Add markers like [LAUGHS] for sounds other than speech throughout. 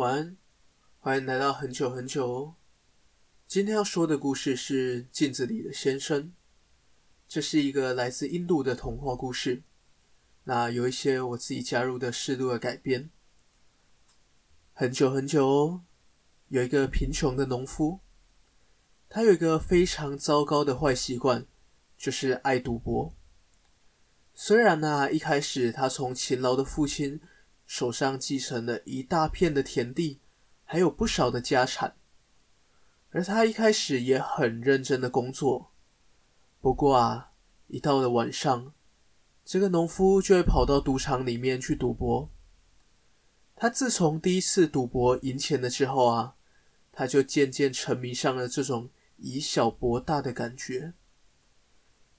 晚安，欢迎来到很久很久哦。今天要说的故事是《镜子里的先生》，这是一个来自印度的童话故事。那有一些我自己加入的适度的改编。很久很久哦，有一个贫穷的农夫，他有一个非常糟糕的坏习惯，就是爱赌博。虽然呢、一开始他从勤劳的父亲手上继承了一大片的田地，还有不少的家产，而他一开始也很认真的工作。不过啊，一到了晚上，这个农夫就会跑到赌场里面去赌博。他自从第一次赌博赢钱了之后啊，他就渐渐沉迷上了这种以小博大的感觉。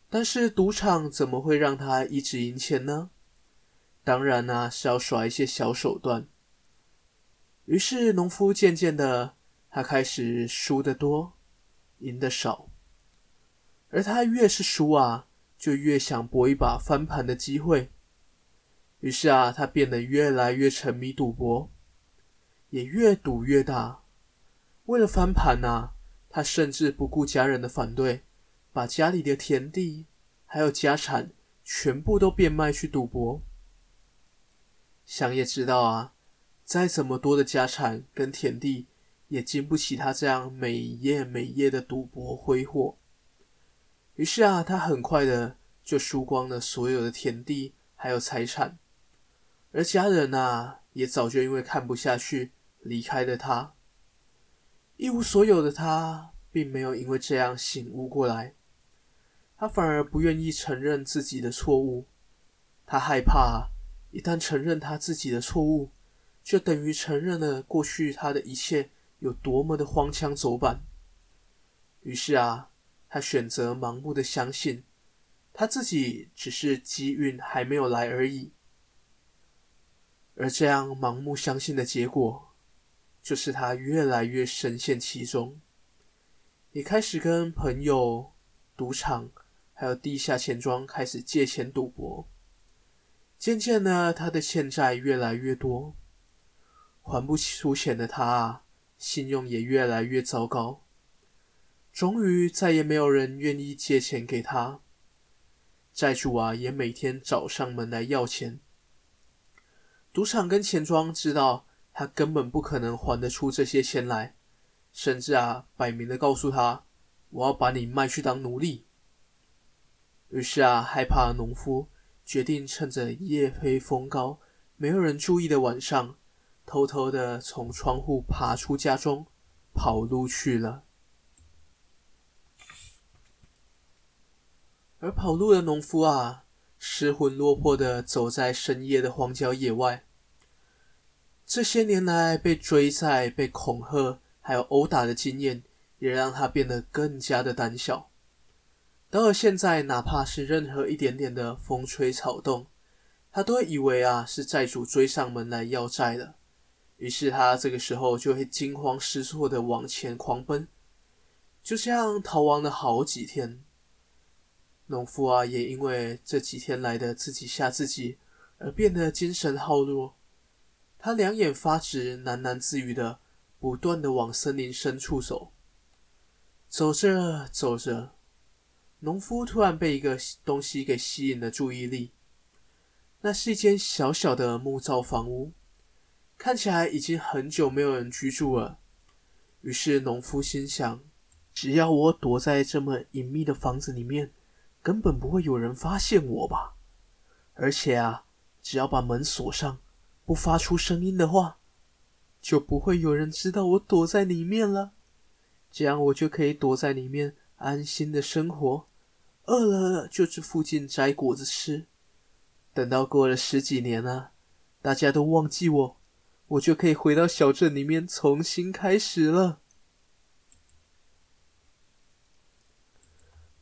但是赌场怎么会让他一直赢钱呢？当然呢、啊，是要耍一些小手段。于是，农夫渐渐的，他开始输得多，赢得少。而他越是输啊，就越想搏一把翻盘的机会。于是啊，他变得越来越沉迷赌博，也越赌越大。为了翻盘啊，他甚至不顾家人的反对，把家里的田地还有家产全部都变卖去赌博。想也知道啊，再怎么多的家产跟田地，也经不起他这样每夜每夜的赌博挥霍。于是啊，他很快的就输光了所有的田地还有财产，而家人啊，也早就因为看不下去离开了他。一无所有的他，并没有因为这样醒悟过来，他反而不愿意承认自己的错误，他害怕。一旦承认他自己的错误，就等于承认了过去他的一切有多么的荒腔走板。于是啊，他选择盲目的相信，他自己只是机运还没有来而已。而这样盲目相信的结果，就是他越来越深陷其中，也开始跟朋友、赌场还有地下钱庄开始借钱赌博。渐渐呢，他的欠债越来越多，还不起出钱的他，信用也越来越糟糕。终于，再也没有人愿意借钱给他，债主啊，也每天找上门来要钱。赌场跟钱庄知道他根本不可能还得出这些钱来，甚至啊，摆明的告诉他：“我要把你卖去当奴隶。”于是啊，害怕农夫。决定趁着夜黑风高、没有人注意的晚上，偷偷的从窗户爬出家中，跑路去了。而跑路的农夫啊，失魂落魄的走在深夜的荒郊野外。这些年来被追债、被恐吓，还有殴打的经验，也让他变得更加的胆小。到了现在，哪怕是任何一点点的风吹草动，他都会以为啊是债主追上门来要债了。于是他这个时候就会惊慌失措的往前狂奔，就这样逃亡了好几天。农夫啊，也因为这几天来的自己吓自己，而变得精神耗弱。他两眼发直，喃喃自语的，不断的往森林深处走。走着走着。农夫突然被一个东西给吸引了注意力，那是一间小小的木造房屋，看起来已经很久没有人居住了。于是农夫心想：只要我躲在这么隐秘的房子里面，根本不会有人发现我吧？而且啊，只要把门锁上，不发出声音的话，就不会有人知道我躲在里面了。这样我就可以躲在里面安心的生活。饿了就去附近摘果子吃，等到过了十几年啊，大家都忘记我，我就可以回到小镇里面重新开始了。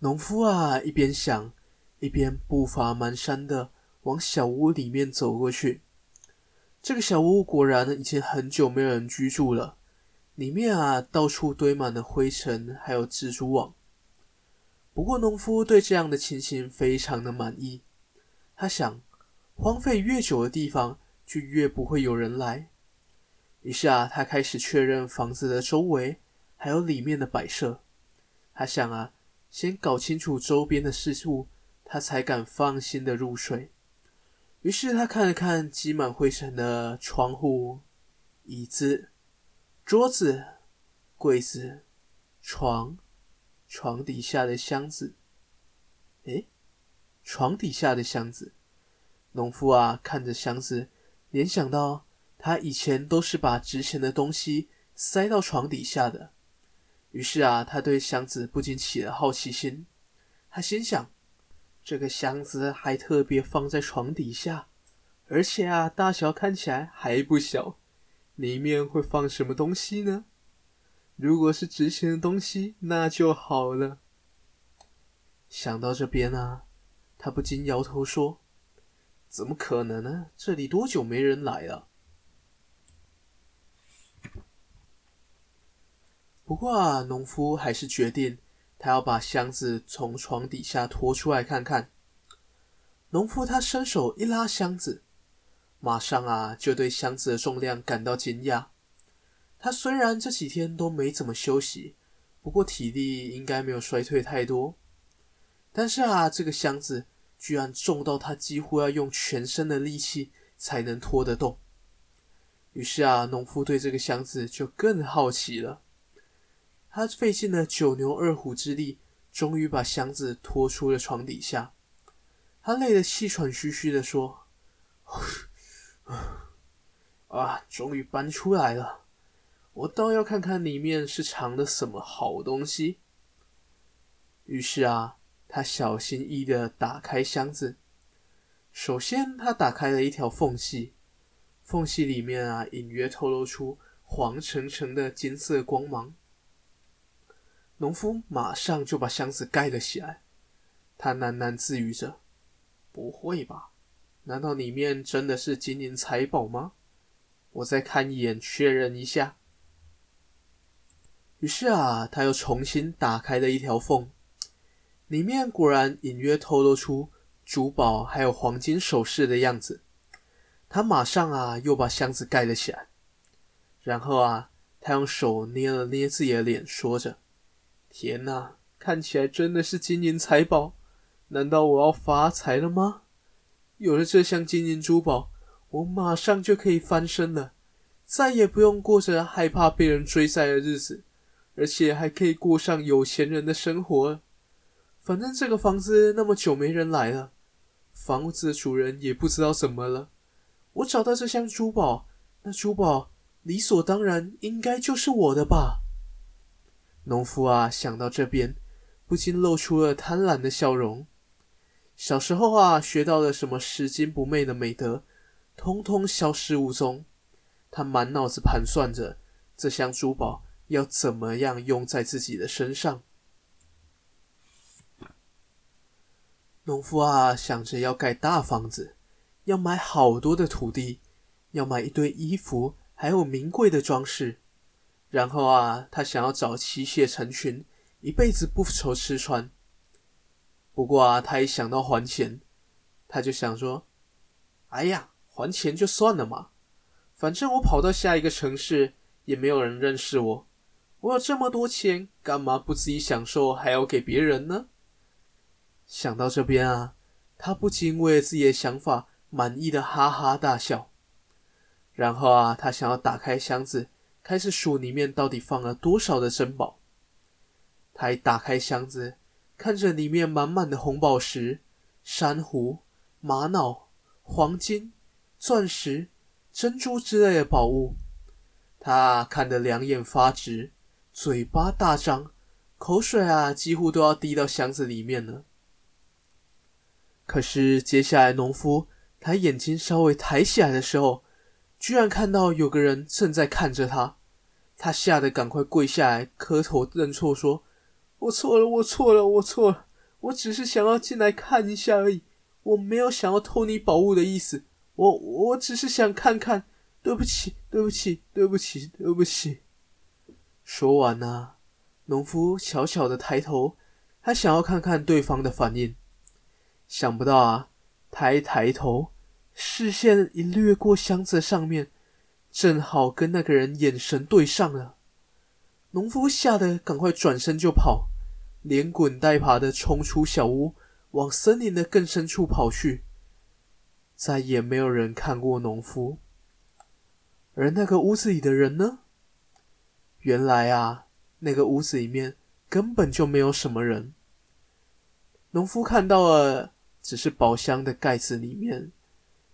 农夫啊，一边想，一边步伐蹒跚的往小屋里面走过去。这个小屋果然已经很久没有人居住了，里面啊，到处堆满了灰尘，还有蜘蛛网。不过，农夫对这样的情形非常的满意。他想，荒废越久的地方，就越不会有人来。于是啊，他开始确认房子的周围，还有里面的摆设。他想啊，先搞清楚周边的事物，他才敢放心的入睡。于是他看了看积满灰尘的窗户、椅子、桌子、柜子、床、床底下的箱子。诶，床底下的箱子。农夫啊，看着箱子，联想到。他以前都是把值钱的东西塞到床底下的，于是啊，他对箱子不禁起了好奇心。他心想，这个箱子还特别放在床底下，而且啊，大小看起来还不小，里面会放什么东西呢？如果是值钱的东西，那就好了。想到这边啊，他不禁摇头说：“怎么可能呢？这里多久没人来了？”不过啊，农夫还是决定，他要把箱子从床底下拖出来看看。农夫他伸手一拉箱子，马上啊就对箱子的重量感到惊讶。他虽然这几天都没怎么休息，不过体力应该没有衰退太多。但是啊，这个箱子居然重到他几乎要用全身的力气才能拖得动。于是啊，农夫对这个箱子就更好奇了。他费尽了九牛二虎之力，终于把箱子拖出了床底下。他累得气喘吁吁地说：“ [LAUGHS] 啊，终于搬出来了！我倒要看看里面是藏了什么好东西。”于是啊，他小心翼翼地打开箱子。首先，他打开了一条缝隙，缝隙里面啊，隐约透露出黄澄澄的金色光芒。农夫马上就把箱子盖了起来，他喃喃自语着：“不会吧？难道里面真的是金银财宝吗？我再看一眼，确认一下。”于是啊，他又重新打开了一条缝，里面果然隐约透露出珠宝还有黄金首饰的样子。他马上啊，又把箱子盖了起来，然后啊，他用手捏了捏自己的脸，说着。天哪，看起来真的是金银财宝！难道我要发财了吗？有了这项金银珠宝，我马上就可以翻身了，再也不用过着害怕被人追债的日子，而且还可以过上有钱人的生活。反正这个房子那么久没人来了，房子的主人也不知道怎么了。我找到这箱珠宝，那珠宝理所当然应该就是我的吧。农夫啊，想到这边，不禁露出了贪婪的笑容。小时候啊，学到了什么拾金不昧的美德，通通消失无踪。他满脑子盘算着这箱珠宝要怎么样用在自己的身上。农夫啊，想着要盖大房子，要买好多的土地，要买一堆衣服，还有名贵的装饰。然后啊，他想要找妻妾成群，一辈子不愁吃穿。不过啊，他一想到还钱，他就想说：“哎呀，还钱就算了嘛，反正我跑到下一个城市也没有人认识我。我有这么多钱，干嘛不自己享受，还要给别人呢？”想到这边啊，他不禁为了自己的想法满意的哈哈大笑。然后啊，他想要打开箱子。开始数里面到底放了多少的珍宝。他一打开箱子，看着里面满满的红宝石、珊瑚、玛瑙、黄金、钻石、珍珠之类的宝物，他看得两眼发直，嘴巴大张，口水啊几乎都要滴到箱子里面了。可是接下来，农夫他眼睛稍微抬起来的时候，居然看到有个人正在看着他。他吓得赶快跪下来，磕头认错，说：“我错了，我错了，我错了，我只是想要进来看一下而已，我没有想要偷你宝物的意思，我我只是想看看，对不起，对不起，对不起，对不起。”说完呢，农夫悄悄的抬头，他想要看看对方的反应，想不到啊，他一抬头，视线一掠过箱子上面。正好跟那个人眼神对上了。农夫吓得赶快转身就跑，连滚带爬的冲出小屋，往森林的更深处跑去。再也没有人看过农夫。而那个屋子里的人呢？原来啊，那个屋子里面根本就没有什么人。农夫看到了，只是宝箱的盖子里面。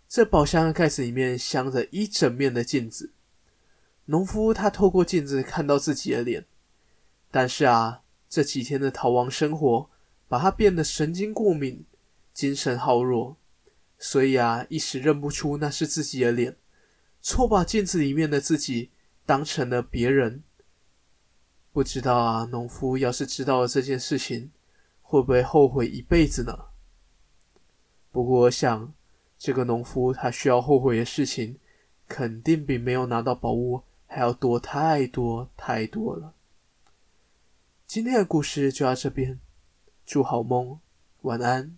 这宝箱的盖子里面镶着一整面的镜子。农夫他透过镜子看到自己的脸，但是啊，这几天的逃亡生活把他变得神经过敏，精神耗弱，所以啊，一时认不出那是自己的脸。错把镜子里面的自己当成了别人，不知道啊，农夫要是知道了这件事情，会不会后悔一辈子呢？不过我想，这个农夫他需要后悔的事情，肯定比没有拿到宝物还要多太多太多了。今天的故事就到这边，祝好梦，晚安。